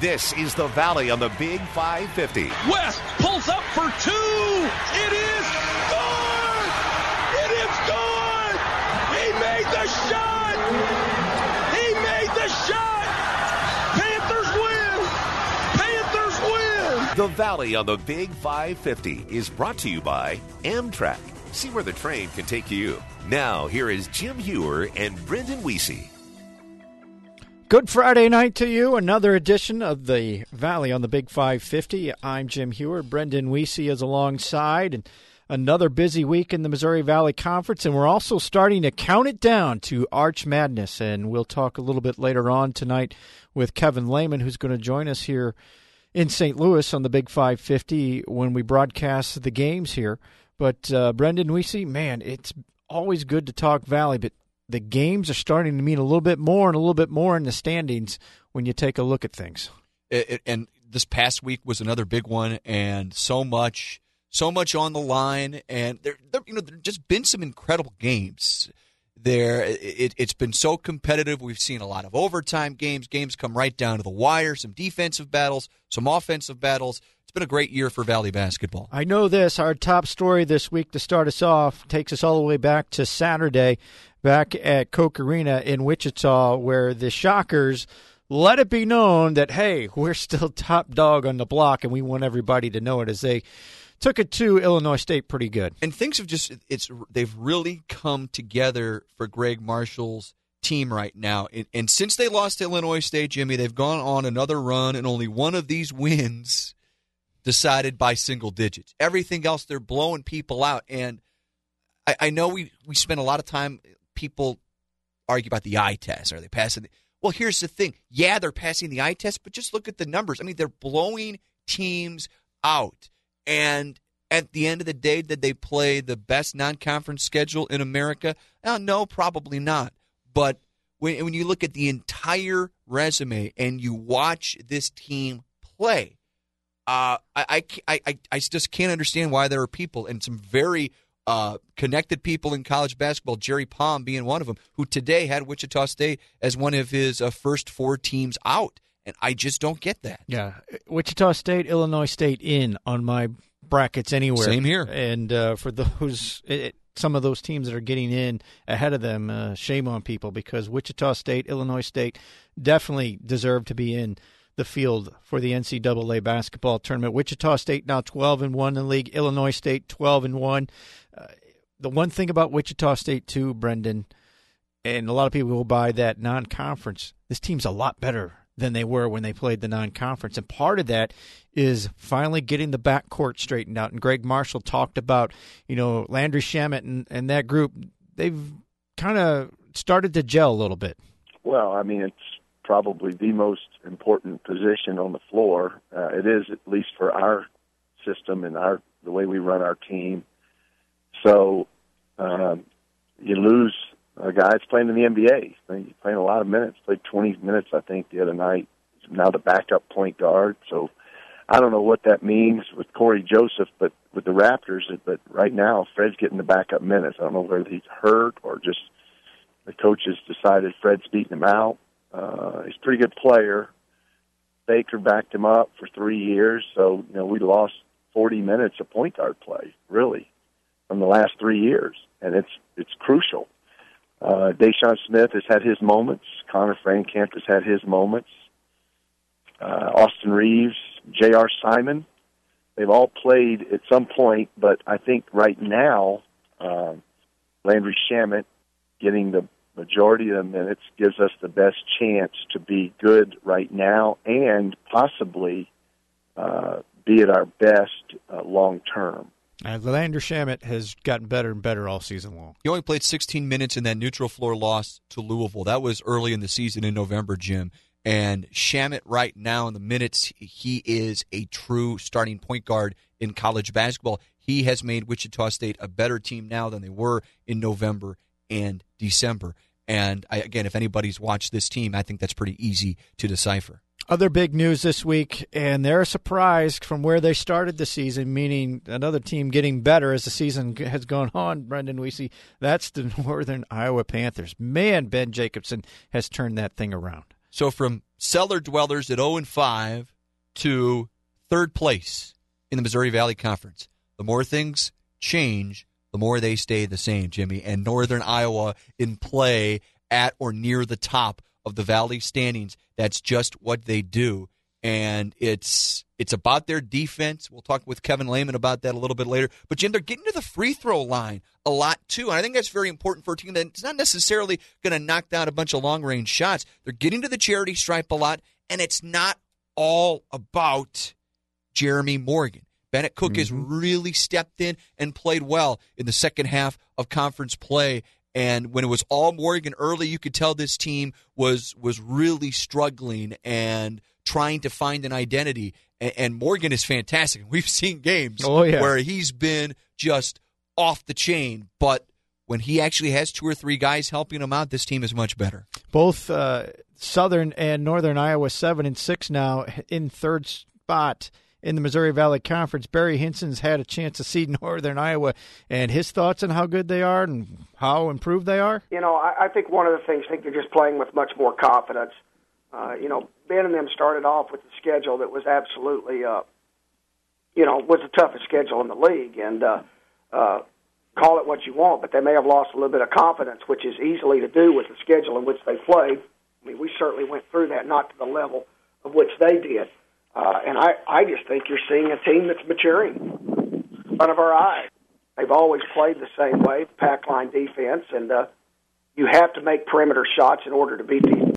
This is the Valley on the Big 550. West pulls up for two. It is good. It is good. He made the shot. He made the shot. Panthers win. Panthers win. The Valley on the Big 550 is brought to you by Amtrak. See where the train can take you. Now, here is Jim Hewer and Brendan Weesey. Good Friday night to you. Another edition of the Valley on the Big 550. I'm Jim Hewer. Brendan Weesey is alongside, and another busy week in the Missouri Valley Conference. And we're also starting to count it down to Arch Madness. And we'll talk a little bit later on tonight with Kevin Lehman, who's going to join us here in St. Louis on the Big 550 when we broadcast the games here. But uh, Brendan Weesey, man, it's always good to talk Valley, but the games are starting to mean a little bit more and a little bit more in the standings when you take a look at things. It, it, and this past week was another big one, and so much, so much on the line, and there, there you know, there just been some incredible games. There, it, it's been so competitive. We've seen a lot of overtime games. Games come right down to the wire. Some defensive battles, some offensive battles. It's been a great year for Valley basketball. I know this. Our top story this week to start us off takes us all the way back to Saturday back at Koch Arena in Wichita, where the Shockers let it be known that, hey, we're still top dog on the block, and we want everybody to know it as they took it to Illinois State pretty good. And things have just it's they've really come together for Gregg Marshall's team right now. And, and, since they lost to Illinois State, Jimmy, they've gone on another run, and only one of these wins decided by single digits. Everything else, they're blowing people out. And I, I know we we spent a lot of time people argue about the eye test. Are they passing? The, well, here's the thing. Yeah, they're passing the eye test, but just look at the numbers. I mean, they're blowing teams out. And at the end of the day, did they play the best non-conference schedule in America? Uh, no, probably not. But when, when you look at the entire resume and you watch this team play, uh, I, I, I, I just can't understand why there are people and some very uh, connected people in college basketball, Jerry Palm being one of them, who today had Wichita State as one of his uh, first four teams out. And I just don't get that. Yeah. Wichita State, Illinois State in on my brackets anywhere. Same here. And uh, for those, it, some of those teams that are getting in ahead of them, uh, shame on people because Wichita State, Illinois State definitely deserve to be in the field for the NCAA basketball tournament. Wichita State now 12 and 1 in the league, Illinois State 12 and 1. Uh, the one thing about Wichita State too, Brendan, and a lot of people will buy that non-conference. This team's a lot better than they were when they played the non-conference, and part of that is finally getting the backcourt straightened out. And Gregg Marshall talked about, you know, Landry Shamet and, and that group. They've kind of started to gel a little bit. Well, I mean, it's probably the most important position on the floor. Uh, it is at least for our system and our the way we run our team. So um, you lose a guy that's playing in the NBA. He's playing a lot of minutes. Played 20 minutes, I think, the other night. He's now the backup point guard. So I don't know what that means with Cory Joseph, but with the Raptors. But right now, Fred's getting the backup minutes. I don't know whether he's hurt or just the coaches decided Fred's beating him out. Uh, he's a pretty good player. Baker backed him up for three years, so you know we lost 40 minutes of point guard play, really, from the last three years, and it's it's crucial. Uh, Daishon Smith has had his moments. Conner Frankamp has had his moments. Uh, Austin Reaves, J.R. Simon, they've all played at some point, but I think right now, uh, Landry Shamet getting the majority of the minutes gives us the best chance to be good right now and possibly uh, be at our best uh, long term. And Landry Shamet has gotten better and better all season long. He only played 16 minutes in that neutral floor loss to Louisville. That was early in the season in November, Jim. And Shamet, right now, in the minutes, he is a true starting point guard in college basketball. He has made Wichita State a better team now than they were in November and December. And I, again, if anybody's watched this team, I think that's pretty easy to decipher. Other big news this week, and they're surprised from where they started the season, meaning another team getting better as the season has gone on. Brendan, we see that's the Northern Iowa Panthers. Man, Ben Jacobson has turned that thing around. So from cellar dwellers at 0 and 5 to third place in the Missouri Valley Conference. The more things change, the more they stay the same, Jimmy. And Northern Iowa in play at or near the top of the Valley standings. That's just what they do. And it's it's about their defense. We'll talk with Kevin Lehman about that a little bit later. But Jim, they're getting to the free throw line a lot too, and I think that's very important for a team that's not necessarily going to knock down a bunch of long range shots. They're getting to the charity stripe a lot, and it's not all about Jeremy Morgan. Bennett Koch mm-hmm. has really stepped in and played well in the second half of conference play. And when it was all Morgan early, you could tell this team was was really struggling and trying to find an identity. And, and Morgan is fantastic. We've seen games oh, yeah. where he's been just off the chain, but when he actually has two or three guys helping him out, this team is much better. Both uh, Southern and Northern Iowa seven and six now in third spot in the Missouri Valley Conference. Barry Hinson's had a chance to see Northern Iowa, and his thoughts on how good they are and how improved they are. You know, I, I think one of the things I think they're just playing with much more confidence. Uh, you know, Ben and them started off with a schedule that was absolutely, uh, you know, was the toughest schedule in the league, and uh, uh, call it what you want, but they may have lost a little bit of confidence, which is easily to do with the schedule in which they played. I mean, we certainly went through that, not to the level of which they did. Uh, and I, I just think you're seeing a team that's maturing in front of our eyes. They've always played the same way, pack line defense, and uh, you have to make perimeter shots in order to beat these.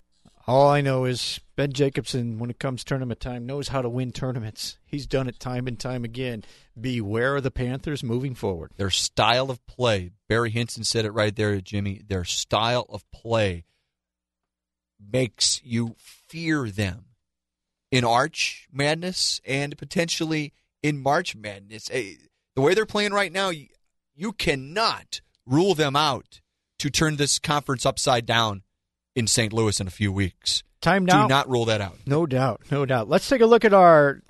All I know is Ben Jacobson, when it comes tournament time, knows how to win tournaments. He's done it time and time again. Beware of the Panthers moving forward. Their style of play, Barry Hinson said it right there, Jimmy. Their style of play makes you fear them in Arch Madness and potentially in March Madness. The way they're playing right now, you cannot rule them out to turn this conference upside down in St. Louis in a few weeks. Time now. Do not rule that out. No doubt. No doubt. Let's take a look at our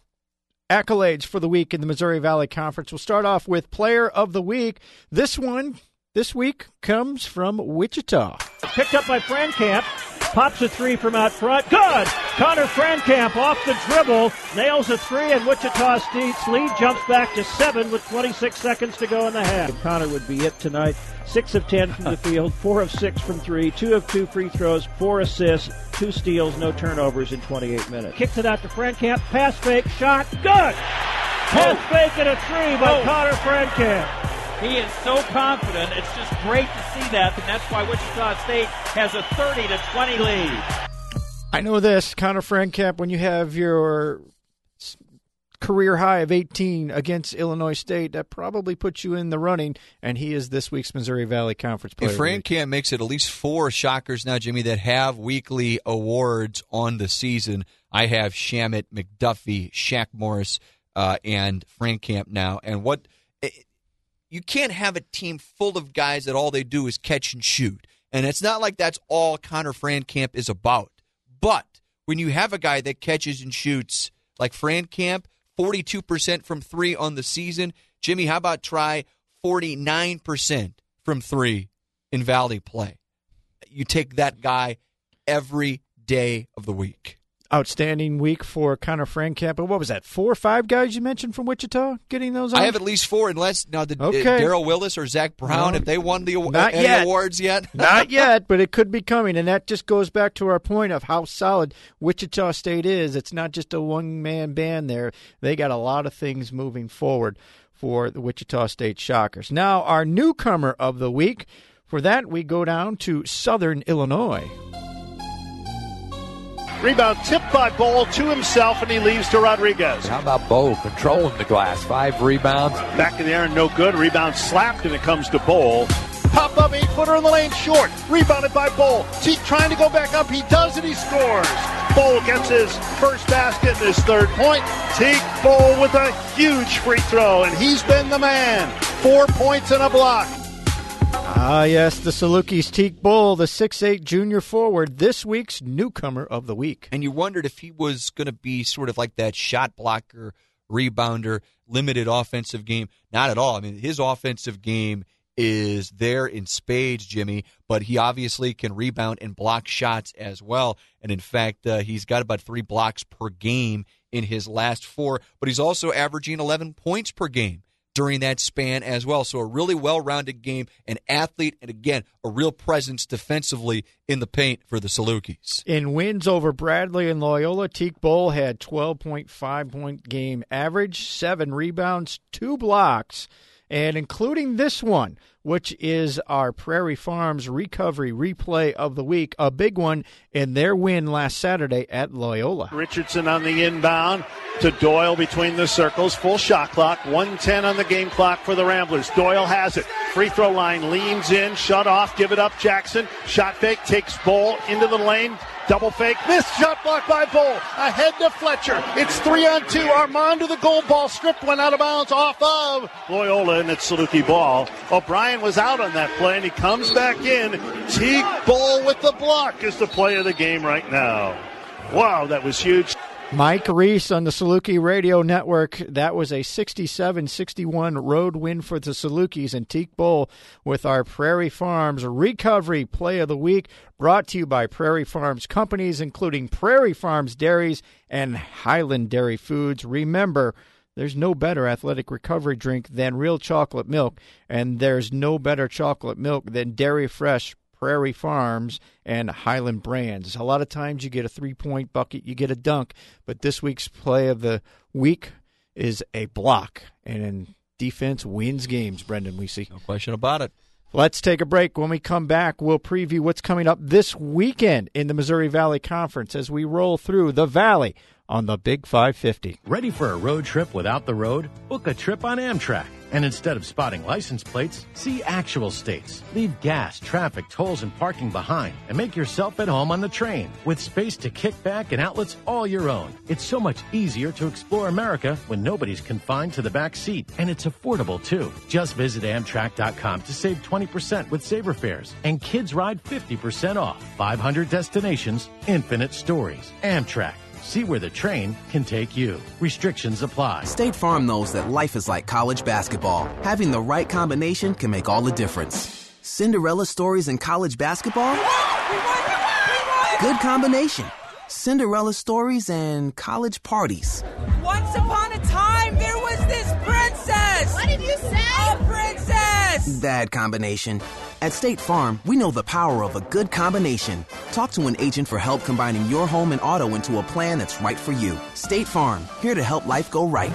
accolades for the week in the Missouri Valley Conference. We'll start off with Player of the Week. This one this week comes from Wichita. Picked up by Frankamp. Pops a three from out front. Good! Conner Frankamp off the dribble. Nails a three, and Wichita State's lead jumps back to seven with 26 seconds to go in the half. Conner would be it tonight. Six of ten from the field, four of six from three, two of two free throws, four assists, two steals, no turnovers in 28 minutes. Kicks it out to Frankamp. Pass fake, shot. Good! Pass oh. fake and a three by oh. Conner Frankamp. He is so confident. It's just great to see that, and that's why Wichita State has a 30 to 20 lead. I know this, Conner Frankamp, when you have your career high of 18 against Illinois State, that probably puts you in the running, and he is this week's Missouri Valley Conference player. If Frankamp makes it at least four shockers now, Jimmy, that have weekly awards on the season, I have Shamet, McDuffie, Shaq Morris, uh, and Frankamp now. And what you can't have a team full of guys that all they do is catch and shoot. And it's not like that's all Conner Frankamp is about. But when you have a guy that catches and shoots like Frankamp, 42% from three on the season, Jimmy, how about try 49% from three in Valley play? You take that guy every day of the week outstanding week for Conner Frankamp. But what was that? Four or five guys you mentioned from Wichita getting those? On? I have at least four, unless now the uh, okay. Darral Willis or Zach Brown, no, if they won the not any yet. awards yet. not yet, but it could be coming, and that just goes back to our point of how solid Wichita State is. It's not just a one man band there; they got a lot of things moving forward for the Wichita State Shockers. Now, our newcomer of the week. For that, we go down to Southern Illinois. Rebound tipped by Bol to himself, and he leaves to Rodriguez. How about Bol controlling the glass? Five rebounds. Back in the air and no good. Rebound slapped, and it comes to Bol. Pop up eight footer in the lane, short. Rebounded by Bol. Thik trying to go back up. He does it. He scores. Bol gets his first basket and his third point. Thik Bol with a huge free throw, and he's been the man. Four points and a block. Ah, yes, the Salukis Thik Bol, the six-eight junior forward, this week's newcomer of the week. And you wondered if he was going to be sort of like that shot blocker, rebounder, limited offensive game. Not at all. I mean, his offensive game is there in spades, Jimmy, but he obviously can rebound and block shots as well. And in fact, uh, he's got about three blocks per game in his last four, but he's also averaging 11 points per game during that span as well. So a really well-rounded game, an athlete, and again, a real presence defensively in the paint for the Salukis. In wins over Bradley and Loyola, Thik Bol had 12.5 point game average, seven rebounds, two blocks, and including this one, which is our Prairie Farms recovery replay of the week, a big one in their win last Saturday at Loyola. Richardson on the inbound to Doyle between the circles. Full shot clock. 110 on the game clock for the Ramblers. Doyle has it. Free throw line leans in. Shut off. Give it up. Jackson. Shot fake. Takes Bol into the lane. Double fake. Missed shot blocked by Bol. Ahead to Fletcher. It's three on two. Armon to the goal ball. Strip went out of bounds off of Loyola and it's Saluki ball. O'Brien was out on that play and he comes back in. Thik Bol with the block is the play of the game right now. Wow, that was huge. Mike Reis on the Saluki Radio Network. That was a 67 61 road win for the Salukis and Thik Bol with our Prairie Farms Recovery Play of the Week, brought to you by Prairie Farms companies, including Prairie Farms Dairies and Highland Dairy Foods. Remember, there's no better athletic recovery drink than real chocolate milk, and there's no better chocolate milk than Dairy Fresh Prairie Farms and Highland Brands. A lot of times you get a three point bucket, you get a dunk, but this week's play of the week is a block. And in defense wins games, Brendan Weesey. No question about it. Let's take a break. When we come back, we'll preview what's coming up this weekend in the Missouri Valley Conference as we roll through the Valley on the Big 550. Ready for a road trip without the road? Book a trip on Amtrak. And instead of spotting license plates, see actual states. Leave gas, traffic, tolls, and parking behind and make yourself at home on the train with space to kick back and outlets all your own. It's so much easier to explore America when nobody's confined to the back seat. And it's affordable too. Just visit Amtrak.com to save 20% with Saver Fares. And kids ride 50% off. 500 destinations, infinite stories. Amtrak. See where the train can take you. Restrictions apply. State Farm knows that life is like college basketball. Having the right combination can make all the difference. Cinderella stories in college basketball? Good combination. Cinderella stories and college parties. Once upon a time, there was this princess! What did you say? A princess! That combination. At State Farm, we know the power of a good combination. Talk to an agent for help combining your home and auto into a plan that's right for you. State Farm, here to help life go right.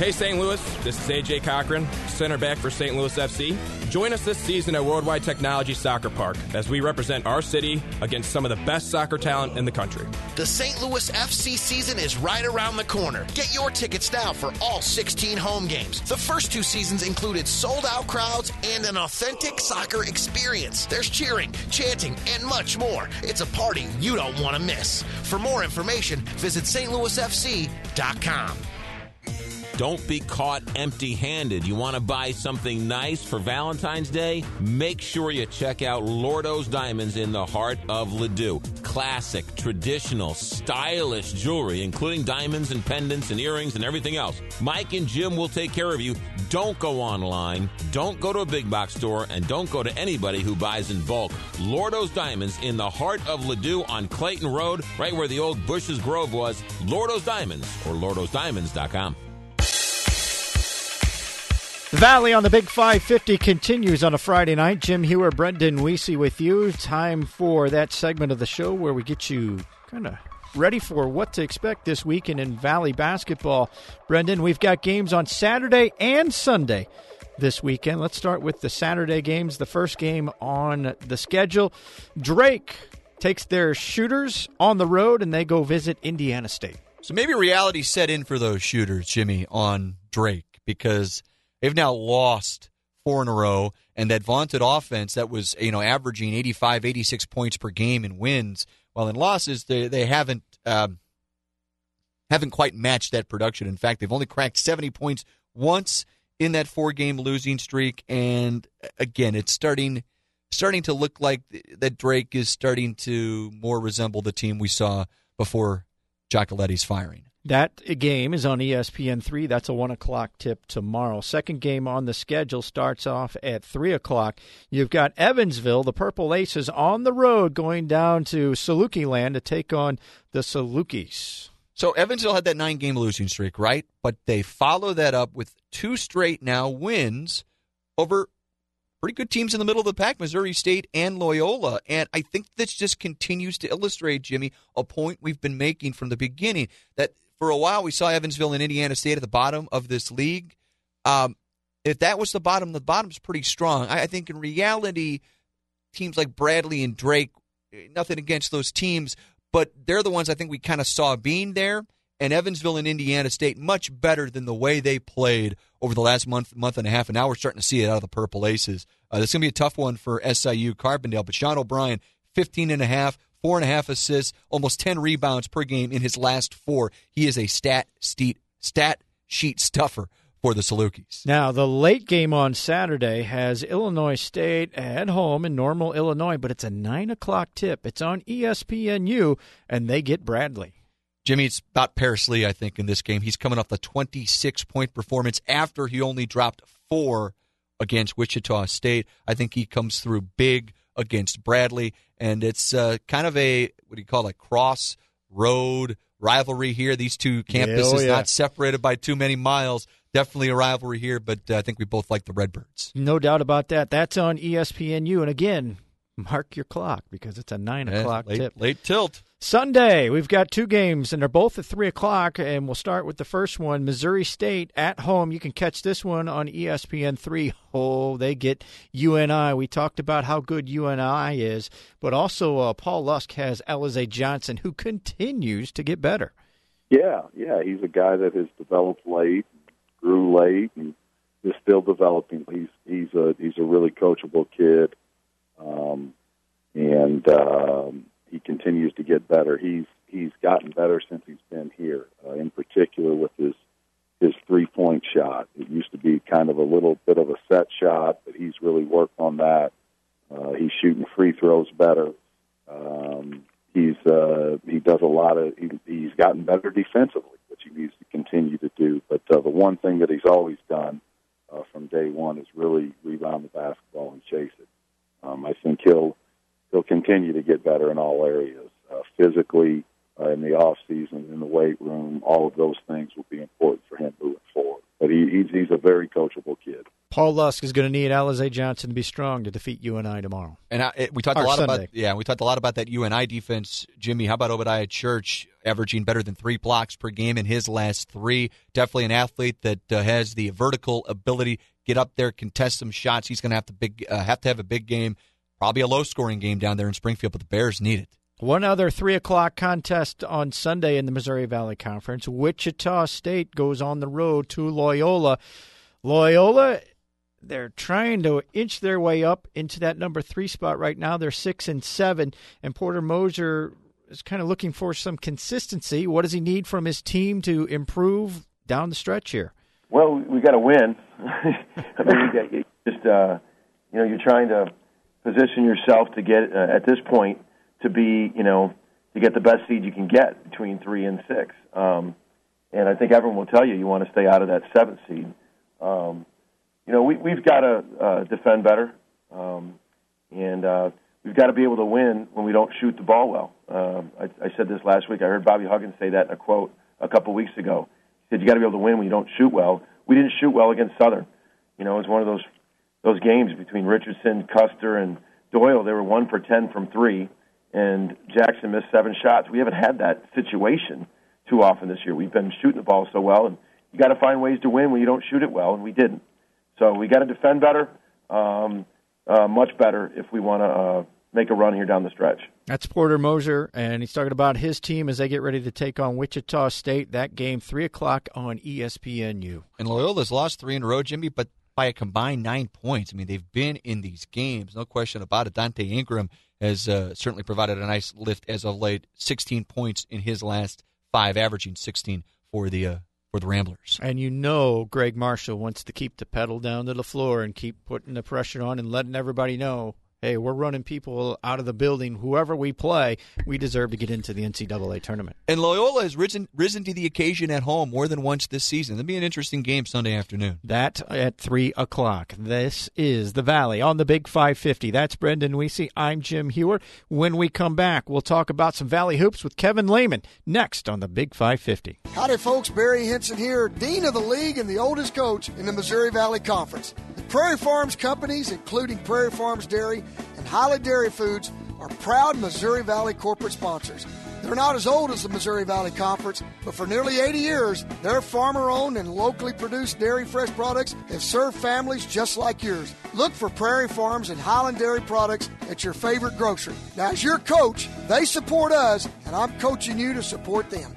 Hey, St. Louis, this is AJ Cochran, center back for St. Louis FC. Join us this season at Worldwide Technology Soccer Park as we represent our city against some of the best soccer talent in the country. The St. Louis FC season is right around the corner. Get your tickets now for all 16 home games. The first two seasons included sold out crowds and an authentic soccer experience. There's cheering, chanting, and much more. It's a party you don't want to miss. For more information, visit stlouisfc.com. Don't be caught empty handed. You want to buy something nice for Valentine's Day? Make sure you check out Lordo's Diamonds in the heart of Ladue. Classic, traditional, stylish jewelry, including diamonds and pendants and earrings and everything else. Mike and Jim will take care of you. Don't go online, don't go to a big box store, and don't go to anybody who buys in bulk. Lordo's Diamonds in the heart of Ladue on Clayton Road, right where the old Busch's Grove was. Lordo's Diamonds or lordosdiamonds.com. The Valley on the Big 550 continues on a Friday night. Jim Hewer, Brendan Weesey with you. Time for that segment of the show where we get you kind of ready for what to expect this weekend in Valley basketball. Brendan, we've got games on Saturday and Sunday this weekend. Let's start with the Saturday games. The first game on the schedule Drake takes their shooters on the road and they go visit Indiana State. So maybe reality set in for those shooters, Jimmy, on Drake because they've now lost four in a row and that vaunted offense that was you know averaging 85 86 points per game in wins while in losses they, they haven't um, haven't quite matched that production. In fact they've only cracked 70 points once in that four game losing streak and again it's starting starting to look like that Drake is starting to more resemble the team we saw before Giacoletti's firing That game is on E ESPN3. That's a 1 o'clock tip tomorrow. Second game on the schedule starts off at 3 o'clock. You've got Evansville, the Purple Aces, on the road going down to Saluki Land to take on the Salukis. So Evansville had that nine game losing streak, right? But they follow that up with two straight now wins over pretty good teams in the middle of the pack, Missouri State and Loyola. And I think this just continues to illustrate, Jimmy, a point we've been making from the beginning that for a while we saw Evansville and Indiana State at the bottom of this league. Um, if that was the bottom, the bottom's pretty strong. I, I think in reality, teams like Bradley and Drake, nothing against those teams, but they're the ones I think we kind of saw being there. And Evansville and Indiana State much better than the way they played over the last month, month and a half. And now we're starting to see it out of the Purple Aces. Uh, is going to be a tough one for SIU Carbondale. But Sean O'Brien, 15 and a half, four and a half assists, almost 10 rebounds per game in his last four. He is a stat, stat, stat sheet stuffer for the Salukis. Now, the late game on Saturday has Illinois State at home in Normal, Illinois, but it's a 9 o'clock tip. It's on ESPNU, and they get Bradley. Jimmy, it's about Paris Lee, I think, in this game. He's coming off the 26 point performance after he only dropped four against Wichita State. I think he comes through big against Bradley, and it's uh, kind of a, what do you call it, cross road rivalry here. These two campuses oh, yeah. not separated by too many miles. Definitely a rivalry here, but uh, I think we both like the Redbirds. No doubt about that. That's on ESPNU. And again, mark your clock because it's a 9 Yeah, o'clock late, tip. late tilt. Sunday, we've got two games, and they're both at 3 o'clock, and we'll start with the first one Missouri State at home. You can catch this one on ESPN 3. Oh, they get UNI. We talked about how good UNI is, but also uh, Paul Lusk has Alize Johnson, who continues to get better. Yeah, yeah, he's a guy that has developed late, grew late, and is still developing. He's he's a he's a really coachable kid, um, and um, he continues to get better. He's he's gotten better since he's been here. Uh, in particular, with his his three point shot. It used to be kind of a little bit of a set shot, but he's really worked on that. Uh, he's shooting free throws better. Um, he's uh, he does a lot of he, he's gotten better defensively, which he needs to continue to do. But uh, the one thing that he's always done uh, from day one is really rebound the basketball and chase it. Um, I think he'll he'll continue to get better in all areas, uh, physically, uh, in the off season, in the weight room. All of those things will be important for him moving forward. But he, he's he's a very coachable kid. Paul Lusk is going to need Alize Johnson to be strong to defeat UNI tomorrow. And I, it- we talked Or a lot Sunday. about yeah, we talked a lot about that UNI defense. Jimmy, how about Obediah Church averaging better than three blocks per game in his last three? Definitely an athlete that uh, has the vertical ability, get up there, contest some shots. He's going to have to big uh, have to have a big game, probably a low scoring game down there in Springfield, but the Bears need it. One other three o'clock contest on Sunday in the Missouri Valley Conference. Wichita State goes on the road to Loyola. Loyola, they're trying to inch their way up into that number three spot right now. They're six and seven, and Porter Moser is kind of looking for some consistency. What does he need from his team to improve down the stretch here? Well, we got to win. I mean, you got, just uh, you know, you're trying to position yourself to get uh, at this point to be, you know, to get the best seed you can get between three and six. Um, and I think everyone will tell you you want to stay out of that seventh seed. Um, you know, we, we've got to uh, defend better, um, and uh, we've got to be able to win when we don't shoot the ball well. Um, I, I said this last week. I heard Bobby Huggins say that in a quote a couple weeks ago. He said, "You got to be able to win when you don't shoot well." We didn't shoot well against Southern. You know, it was one of those those games between Richardson, Custer, and Doyle. They were one for ten from three, and Jackson missed seven shots. We haven't had that situation too often this year. We've been shooting the ball so well, and you got to find ways to win when you don't shoot it well, and we didn't. So we got to defend better, um, uh, much better if we want to uh, make a run here down the stretch. That's Porter Moser, and he's talking about his team as they get ready to take on Wichita State. That game, 3 o'clock on ESPNU. And Loyola's lost three in a row, Jimmy, but by a combined nine points. I mean, they've been in these games, no question about it. Donte Ingram has uh, certainly provided a nice lift as of late. 16 points in his last five, averaging 16 for the uh, for the Ramblers. And you know Gregg Marshall wants to keep the pedal down to the floor and keep putting the pressure on and letting everybody know, hey, we're running people out of the building. Whoever we play, we deserve to get into the NCAA tournament. And Loyola has risen risen to the occasion at home more than once this season. It'll be an interesting game Sunday afternoon. That at three o'clock. This is the Valley on the Big 550. That's Brendan Weesey. I'm Jim Hewer. When we come back, we'll talk about some Valley hoops with Kevin Lehman next on the Big 550. Howdy, folks. Barry Hinson here, Dean of the League and the oldest coach in the Missouri Valley Conference. Prairie Farms companies, including Prairie Farms Dairy and Holly Dairy Foods, are proud Missouri Valley corporate sponsors. They're not as old as the Missouri Valley Conference, but for nearly 80 years, their farmer owned and locally produced dairy fresh products have served families just like yours. Look for Prairie Farms and Highland Dairy products at your favorite grocery. Now, as your coach, they support us, and I'm coaching you to support them.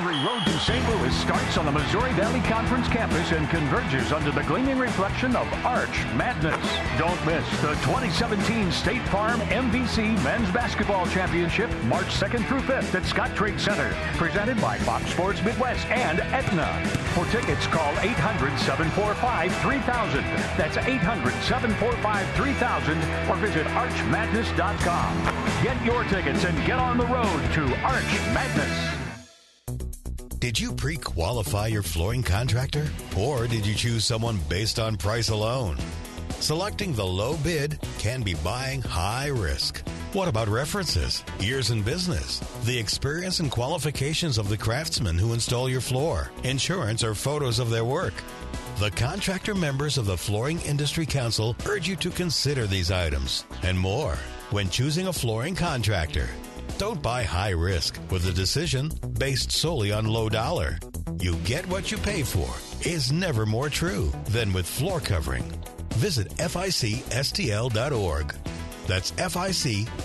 Every road to St. Louis starts on the Missouri Valley Conference campus and converges under the gleaming reflection of Arch Madness. Don't miss the 2017 State Farm MVC Men's Basketball Championship, March 2nd through 5th at Scottrade Center, presented by Fox Sports Midwest and Aetna. For tickets, call 800-745-3000. That's 800-745-3000 or visit archmadness.com. Get your tickets and get on the road to Arch Madness. Did you pre qualify your flooring contractor? Or did you choose someone based on price alone? Selecting the low bid can be buying high risk. What about references, years in business, the experience and qualifications of the craftsmen who install your floor, insurance, or photos of their work? The contractor members of the Flooring Industry Council urge you to consider these items and more when choosing a flooring contractor. Don't buy high risk with a decision based solely on low dollar. You get what you pay for is never more true than with floor covering. Visit ficstl.org. That's ficstl.org.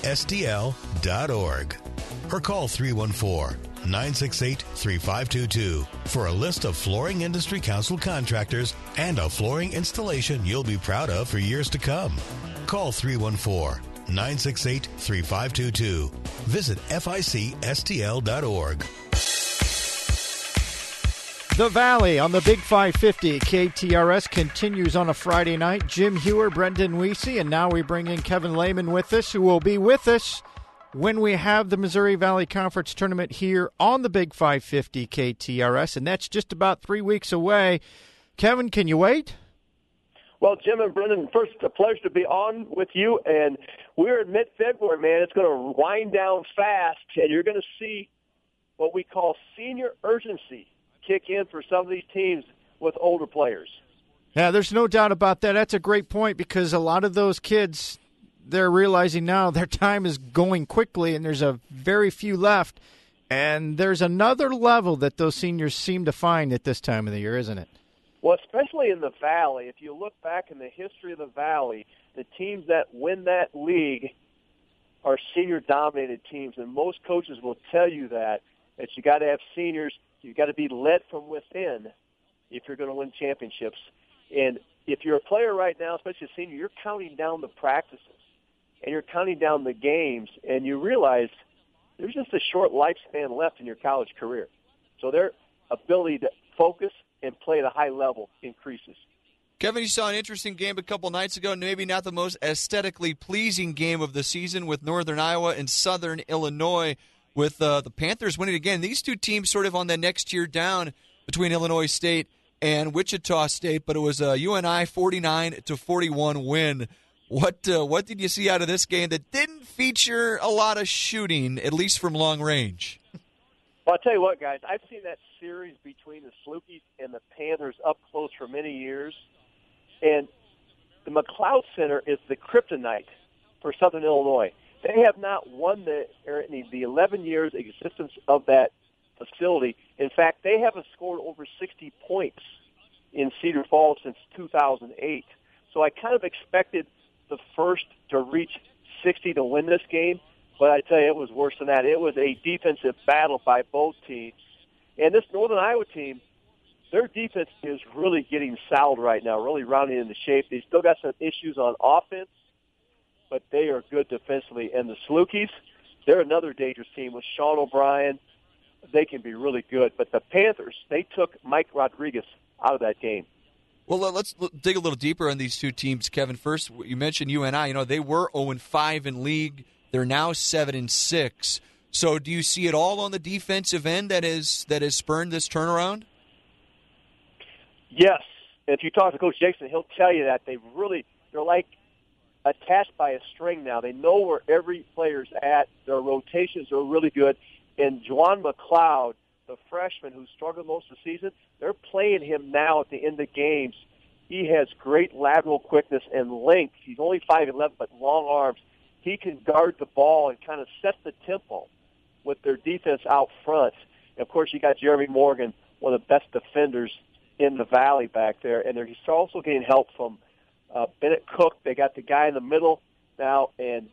Or call 314 968 3522 for a list of Flooring Industry Council contractors and a flooring installation you'll be proud of for years to come. Call 314 968 3522. Visit ficstl.org. The Valley on the Big 550 KTRS continues on a Friday night. Jim Hewer, Brendan Weesey, and now we bring in Kevin Lehman with us, who will be with us when we have the Missouri Valley Conference tournament here on the Big 550 KTRS, and that's just about three weeks away. Kevin, can you wait? Well, Jim and Brendan, first, a pleasure to be on with you. And we're in mid-February, man. It's going to wind down fast, and you're going to see what we call senior urgency kick in for some of these teams with older players. Yeah, there's no doubt about that. That's a great point because a lot of those kids, they're realizing now their time is going quickly, and there's a very few left. And there's another level that those seniors seem to find at this time of the year, isn't it? Well, especially in the Valley, if you look back in the history of the Valley, the teams that win that league are senior dominated teams, and most coaches will tell you that that you got to have seniors, you got to be led from within if you're going to win championships. And if you're a player right now, especially a senior, you're counting down the practices and you're counting down the games, and you realize there's just a short lifespan left in your college career. So their ability to focus and play at a high level increases. Kevin, you saw an interesting game a couple nights ago, maybe not the most aesthetically pleasing game of the season with Northern Iowa and Southern Illinois, with uh, the Panthers winning again. These two teams sort of on the next year down between Illinois State and Wichita State, but it was a UNI 49 to 41 win. What uh, what did you see out of this game that didn't feature a lot of shooting, at least from long range? Well, I'll tell you what, guys, I've seen that series between the Salukis and the Panthers up close for many years. And the McLeod Center is the kryptonite for Southern Illinois. They have not won the the 11 years existence of that facility. In fact, they haven't scored over 60 points in Cedar Falls since 2008. So I kind of expected the first to reach 60 to win this game, but I tell you, it was worse than that. It was a defensive battle by both teams. And this Northern Iowa team, their defense is really getting solid right now, really rounding into shape. They still got some issues on offense, but they are good defensively. And the Salukis, they're another dangerous team with Sean O'Brien. They can be really good. But the Panthers, they took Mike Rodriguez out of that game. Well, let's dig a little deeper on these two teams, Kevin. First, you mentioned UNI. You know, they were 0 and 5 in league. They're now 7 and 6. So, do you see it all on the defensive end that is that has spurned this turnaround? Yes. If you talk to Coach Jacobson, he'll tell you that they really they're like attached by a string now. They know where every player's at. Their rotations are really good. And Juwan McCloud, the freshman who struggled most of the season, they're playing him now at the end of games. He has great lateral quickness and length. He's only 5'11", but long arms. He can guard the ball and kind of set the tempo with their defense out front. And of course, you got Jeremy Morgan, one of the best defenders in the valley back there, and they're also getting help from uh, Bennett Koch. They got the guy in the middle now, and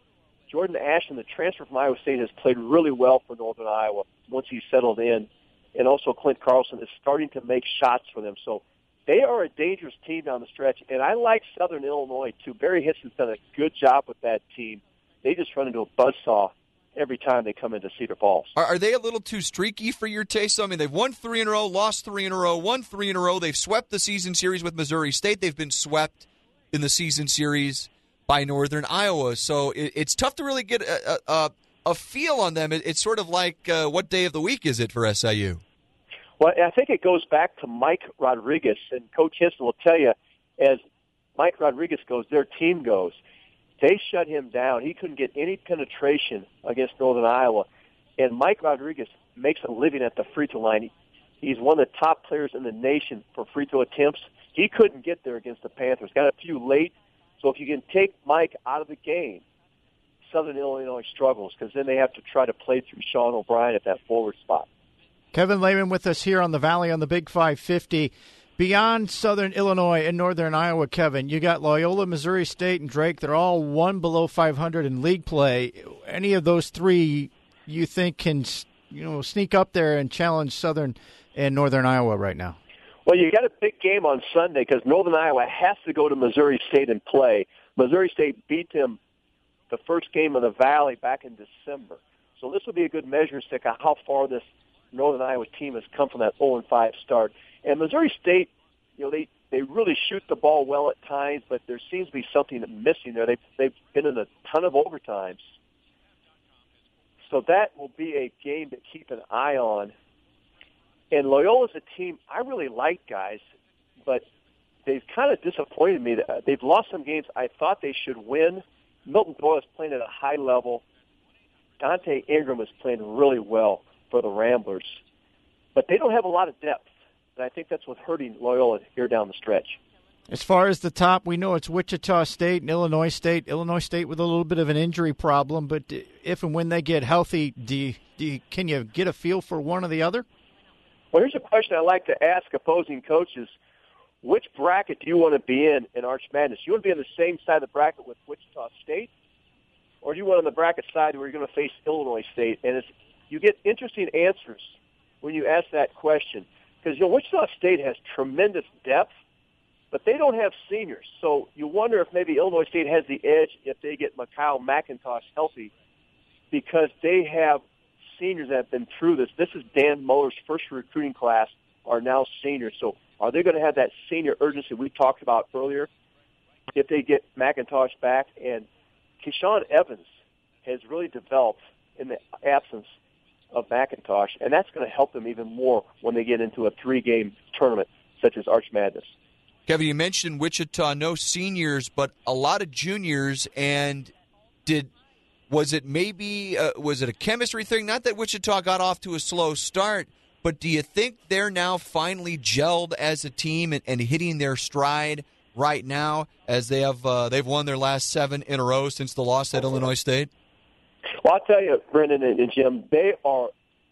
Jordan Ashton, the transfer from Iowa State, has played really well for Northern Iowa once he's settled in, and also Klint Carlson is starting to make shots for them. So they are a dangerous team down the stretch, and I like Southern Illinois too. Barry Hinson's done a good job with that team. They just run into a buzzsaw every time they come into Cedar Falls. Are, are, they a little too streaky for your taste? I mean, they've won three in a row, lost three in a row, won three in a row. They've swept the season series with Missouri State. They've been swept in the season series by Northern Iowa. So it, it's tough to really get a, a, a feel on them. It, it's sort of like uh, what day of the week is it for SIU? Well, I think it goes back to Mike Rodriguez, and Coach Hinson will tell you, as Mike Rodriguez goes, their team goes. They shut him down. He couldn't get any penetration against Northern Iowa. And Mike Rodriguez makes a living at the free throw line. He's one of the top players in the nation for free throw attempts. He couldn't get there against the Panthers. Got a few late. So if you can take Mike out of the game, Southern Illinois struggles because then they have to try to play through Sean O'Brien at that forward spot. Kevin Lehman with us here on the Valley on the Big 550 beyond Southern Illinois and Northern Iowa, Kevin, you got Loyola, Missouri State, and Drake. They're all one below 500 in league play. Any of those three you think can you know sneak up there and challenge Southern and Northern Iowa right now? Well, you got a big game on Sunday because Northern Iowa has to go to Missouri State and play. Missouri State beat them the first game of the Valley back in December. So this will be a good measure stick of how far this Northern Iowa team has come from that 0 5 start. And Missouri State, you know, they they really shoot the ball well at times, but there seems to be something missing there. They've they've been in a ton of overtimes, so that will be a game to keep an eye on. And Loyola's a team I really like, guys, but they've kind of disappointed me. Uh, they've lost some games I thought they should win. Milton Doyle is playing at a high level. Donte Ingram is playing really well for the Ramblers, but they don't have a lot of depth. And I think that's what's hurting Loyola here down the stretch. As far as the top, we know it's Wichita State and Illinois State. Illinois State with a little bit of an injury problem, but if and when they get healthy, do you, do you, can you get a feel for one or the other? Well, here's a question I like to ask opposing coaches: Which bracket do you want to be in in Arch Madness? You want to be on the same side of the bracket with Wichita State, or do you want on the bracket side where you're going to face Illinois State? And it's, you get interesting answers when you ask that question because you know Wichita State has tremendous depth, but they don't have seniors. So you wonder if maybe Illinois State has the edge if they get MiKyle McIntosh healthy, because they have seniors that have been through this. This is Dan Muller's first recruiting class are now seniors. So are they going to have that senior urgency we talked about earlier? If they get McIntosh back and Keyshawn Evans has really developed in the absence of McIntosh, and that's going to help them even more when they get into a three-game tournament such as Arch Madness. Kevin, you mentioned Wichita, no seniors, but a lot of juniors. And did was it maybe uh, was it a chemistry thing? Not that Wichita got off to a slow start, but do you think they're now finally gelled as a team and, and hitting their stride right now as they have uh, they've won their last seven in a row since the loss at Illinois State? Well, I'll tell you, Brendan and Jim, they are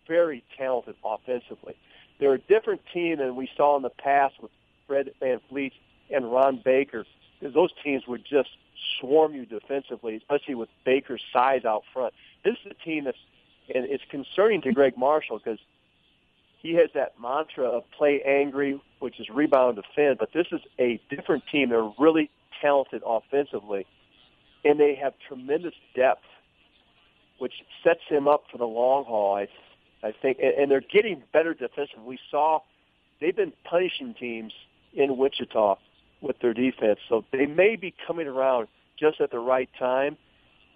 very talented offensively. They're a different team than we saw in the past with Fred VanVleet and Ron Baker, because those teams would just swarm you defensively, especially with Baker's size out front. This is a team that's, and it's concerning to Gregg Marshall because he has that mantra of play angry, which is rebound defend, but this is a different team. They're really talented offensively, and they have tremendous depth which sets him up for the long haul. I, I think, and, they're getting better defensively. We saw they've been punishing teams in Wichita with their defense. So they may be coming around just at the right time.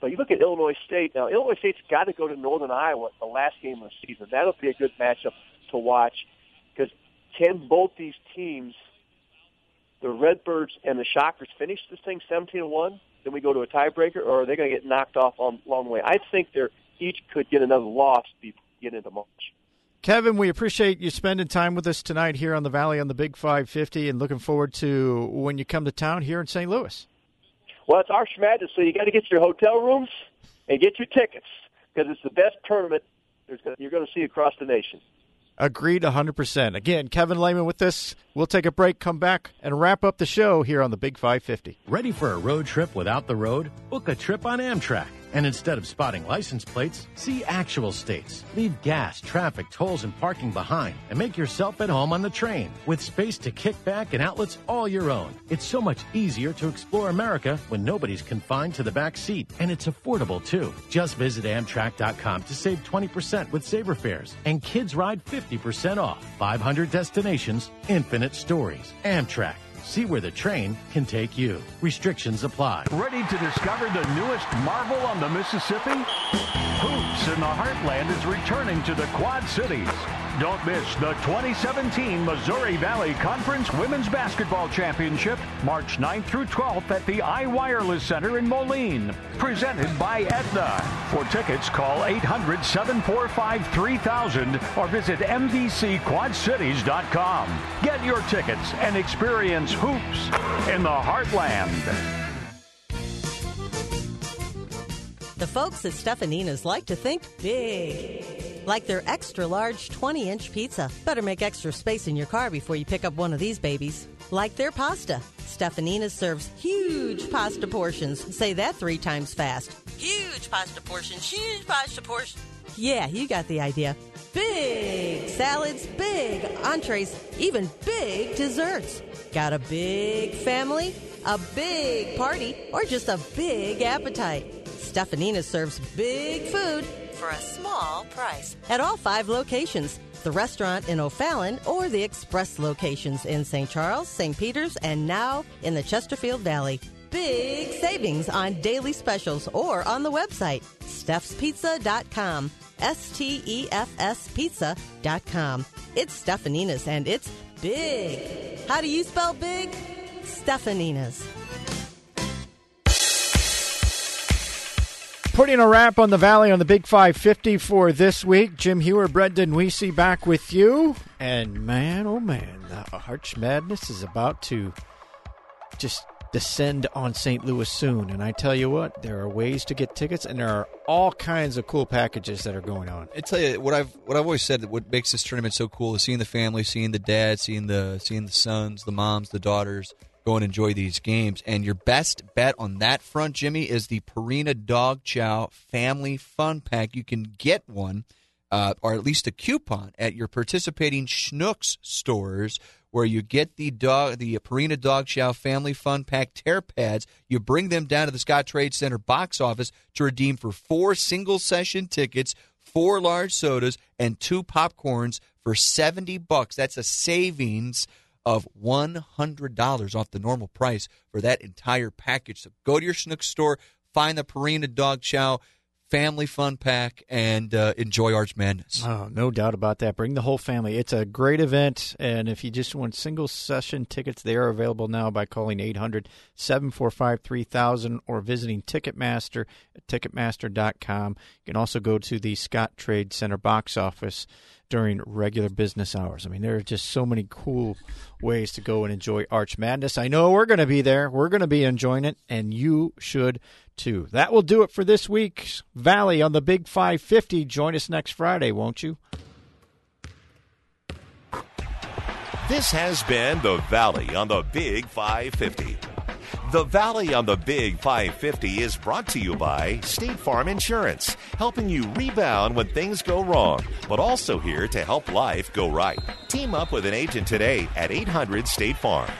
But you look at Illinois State now. Illinois State's got to go to Northern Iowa the last game of the season. That'll be a good matchup to watch because can both these teams, the Redbirds and the Shockers, finish this thing 17 to one? Then we go to a tiebreaker, or are they going to get knocked off on long way? I think they're each could get another loss before get into March. Kevin, we appreciate you spending time with us tonight here on the Valley on the Big 550 and looking forward to when you come to town here in St. Louis. Well, it's Arch Madness, so you got to get your hotel rooms and get your tickets because it's the best tournament you're going to see across the nation. Agreed 100%. Again, Kevin Lehman with this. We'll take a break, come back, and wrap up the show here on the Big 550. Ready for a road trip without the road? Book a trip on Amtrak. And instead of spotting license plates, see actual states. Leave gas, traffic, tolls, and parking behind and make yourself at home on the train with space to kick back and outlets all your own. It's so much easier to explore America when nobody's confined to the back seat. And it's affordable too. Just visit Amtrak.com to save 20% with Saver Fares. And kids ride 50% off. 500 destinations, infinite stories. Amtrak. See where the train can take you. Restrictions apply. Ready to discover the newest marvel on the Mississippi? Hoops in the Heartland is returning to the Quad Cities. Don't miss the 2017 Missouri Valley Conference Women's Basketball Championship, March 9th through 12th at the iWireless Center in Moline. Presented by Aetna. For tickets, call 800 745 3000 or visit MVCQuadCities.com. Get your tickets and experience hoops in the Heartland. The folks at Stefanina's like to think big. Like their extra large 20 inch pizza. Better make extra space in your car before you pick up one of these babies. Like their pasta. Stefanina's serves huge pasta portions. Say that three times fast. Huge pasta portions, huge pasta portions. Yeah, you got the idea. Big salads, big entrees, even big desserts. Got a big family, a big party, or just a big appetite? Stefanina serves big food for a small price at all five locations the restaurant in O'Fallon or the express locations in St. Charles, St. Peter's, and now in the Chesterfield Valley. Big savings on daily specials or on the website, stefspizza.com. S T E F S pizza.com. It's Stefanina's and it's big. How do you spell big? Stefanina's. Putting a wrap on the Valley on the Big 550 for this week. Jim Hewer, Brendan Weesey back with you. And man, oh man, the Arch Madness is about to just descend on St. Louis soon. And I tell you what, there are ways to get tickets, and there are all kinds of cool packages that are going on. I tell you what I've what I've always said that what makes this tournament so cool is seeing the family, seeing the dad, seeing the seeing the sons, the moms, the daughters go and enjoy these games. And your best bet on that front, Jimmy, is the Purina Dog Chow Family Fun Pack. You can get one, uh, or at least a coupon, at your participating Schnucks stores, where you get the dog, the Purina Dog Chow Family Fun Pack tear pads. You bring them down to the Scottrade Center box office to redeem for four single session tickets, four large sodas, and two popcorns for seventy bucks. That's a savings of $100 off the normal price for that entire package. So go to your Schnuck store, find the Purina Dog Chow family fun pack, and uh, enjoy Arch Madness. Oh, no doubt about that. Bring the whole family. It's a great event, and if you just want single session tickets, they are available now by calling 800 745 3000 or visiting Ticketmaster at Ticketmaster.com. You can also go to the Scottrade Center box office during regular business hours. I mean, there are just so many cool ways to go and enjoy Arch Madness. I know we're going to be there. We're going to be enjoying it, and you should too. That will do it for this week's Valley on the Big 550. Join us next Friday, won't you? This has been the Valley on the Big 550. The Valley on the Big 550 is brought to you by State Farm Insurance, helping you rebound when things go wrong, but also here to help life go right. Team up with an agent today at 800 State Farm.